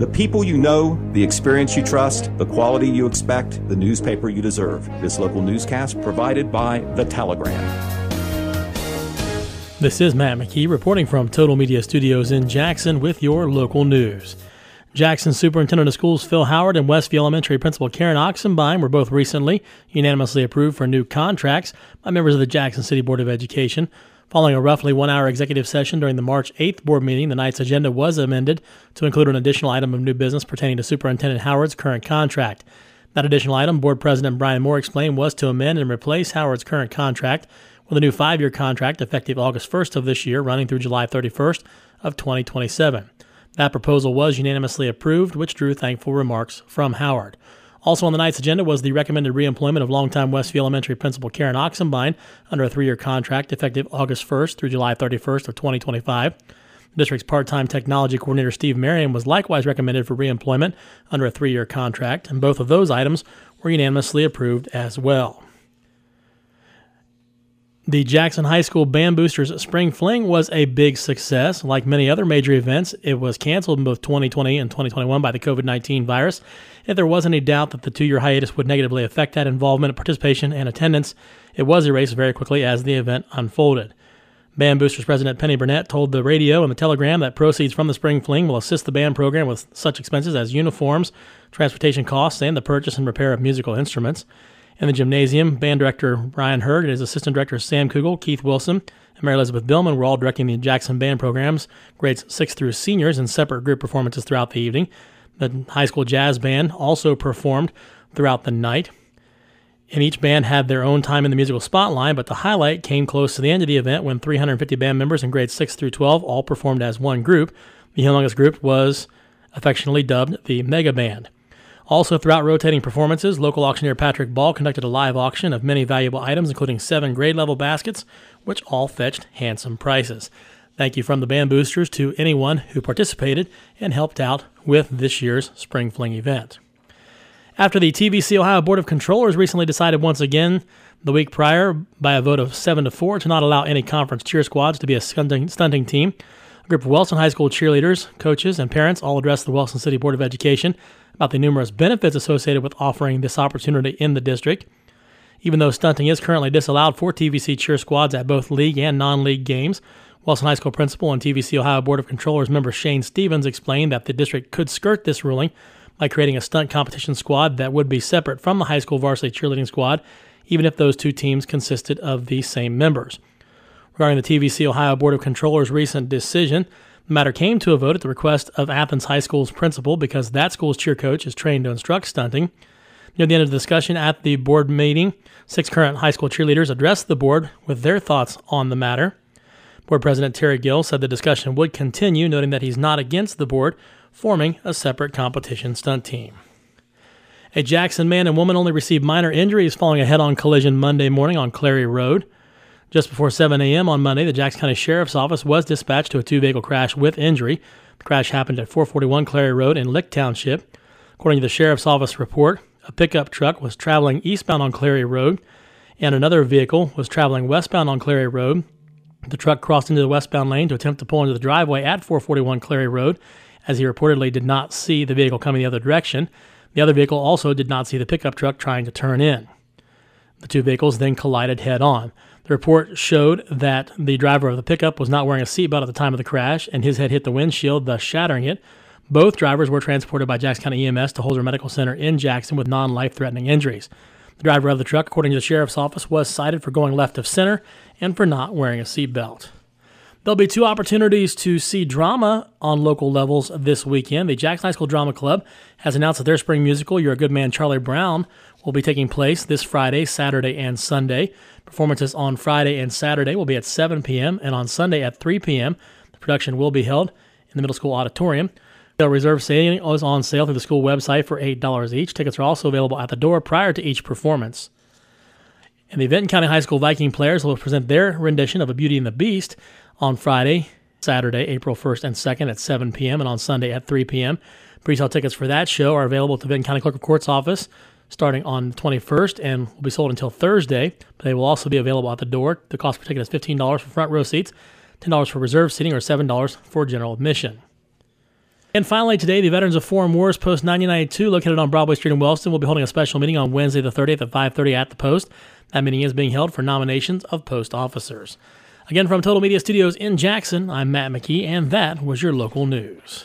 The people you know, the experience you trust, the quality you expect, the newspaper you deserve. This local newscast provided by The Telegram. This is Matt McKee reporting from Total Media Studios in Jackson with your local news. Jackson Superintendent of Schools Phil Howard and Westview Elementary Principal Karen Oxenbein were both recently unanimously approved for new contracts by members of the Jackson City Board of Education. Following a roughly one hour executive session during the March 8th board meeting, the night's agenda was amended to include an additional item of new business pertaining to Superintendent Howard's current contract. That additional item, Board President Brian Moore explained, was to amend and replace Howard's current contract with a new five year contract effective August 1st of this year, running through July 31st of 2027. That proposal was unanimously approved, which drew thankful remarks from Howard. Also on the night's agenda was the recommended reemployment of longtime Westview Elementary Principal Karen Oxenbein under a three-year contract effective August 1st through July 31st of 2025. The district's part-time technology coordinator Steve Marion was likewise recommended for reemployment under a three-year contract, and both of those items were unanimously approved as well. The Jackson High School Band Boosters Spring Fling was a big success. Like many other major events, it was canceled in both 2020 and 2021 by the COVID 19 virus. If there was any doubt that the two year hiatus would negatively affect that involvement, participation, and attendance, it was erased very quickly as the event unfolded. Band Boosters President Penny Burnett told the radio and the telegram that proceeds from the Spring Fling will assist the band program with such expenses as uniforms, transportation costs, and the purchase and repair of musical instruments. In the gymnasium, band director Brian Hurd and his assistant director Sam Kugel, Keith Wilson, and Mary Elizabeth Billman were all directing the Jackson band programs, grades 6 through seniors, in separate group performances throughout the evening. The high school jazz band also performed throughout the night. And each band had their own time in the musical spotlight, but the highlight came close to the end of the event when 350 band members in grades 6 through 12 all performed as one group. The humongous group was affectionately dubbed the Mega Band. Also, throughout rotating performances, local auctioneer Patrick Ball conducted a live auction of many valuable items, including seven grade level baskets, which all fetched handsome prices. Thank you from the Band Boosters to anyone who participated and helped out with this year's Spring Fling event. After the TVC Ohio Board of Controllers recently decided once again the week prior by a vote of 7 to 4 to not allow any conference cheer squads to be a stunting, stunting team, group of Wellston High School cheerleaders, coaches, and parents all addressed the Wellston City Board of Education about the numerous benefits associated with offering this opportunity in the district. Even though stunting is currently disallowed for TVC cheer squads at both league and non league games, Wellston High School principal and TVC Ohio Board of Controllers member Shane Stevens explained that the district could skirt this ruling by creating a stunt competition squad that would be separate from the high school varsity cheerleading squad, even if those two teams consisted of the same members. Regarding the TVC Ohio Board of Controllers' recent decision, the matter came to a vote at the request of Athens High School's principal because that school's cheer coach is trained to instruct stunting. Near the end of the discussion at the board meeting, six current high school cheerleaders addressed the board with their thoughts on the matter. Board President Terry Gill said the discussion would continue, noting that he's not against the board forming a separate competition stunt team. A Jackson man and woman only received minor injuries following a head on collision Monday morning on Clary Road. Just before 7 a.m. on Monday, the Jackson County Sheriff's Office was dispatched to a two vehicle crash with injury. The crash happened at 441 Clary Road in Lick Township. According to the Sheriff's Office report, a pickup truck was traveling eastbound on Clary Road, and another vehicle was traveling westbound on Clary Road. The truck crossed into the westbound lane to attempt to pull into the driveway at 441 Clary Road, as he reportedly did not see the vehicle coming the other direction. The other vehicle also did not see the pickup truck trying to turn in. The two vehicles then collided head on. The report showed that the driver of the pickup was not wearing a seatbelt at the time of the crash, and his head hit the windshield, thus shattering it. Both drivers were transported by Jackson County EMS to Holzer Medical Center in Jackson with non life threatening injuries. The driver of the truck, according to the sheriff's office, was cited for going left of center and for not wearing a seatbelt. There'll be two opportunities to see drama on local levels this weekend. The Jackson High School Drama Club has announced that their spring musical, You're a Good Man, Charlie Brown, will be taking place this Friday, Saturday, and Sunday. Performances on Friday and Saturday will be at 7 p.m., and on Sunday at 3 p.m. The production will be held in the middle school auditorium. The reserve seating is on sale through the school website for $8 each. Tickets are also available at the door prior to each performance. And the Vinton County High School Viking players will present their rendition of A Beauty and the Beast on Friday, Saturday, April 1st and 2nd at 7 p.m., and on Sunday at 3 p.m. Pre-sale tickets for that show are available at the Vinton County Clerk of Court's office starting on the 21st and will be sold until Thursday. But they will also be available at the door. The cost per ticket is $15 for front row seats, $10 for reserve seating, or $7 for general admission. And finally, today, the Veterans of Foreign Wars Post 9092, located on Broadway Street in Wellston, will be holding a special meeting on Wednesday, the 30th at 5:30 at the Post. That meeting is being held for nominations of post officers. Again, from Total Media Studios in Jackson, I'm Matt McKee, and that was your local news.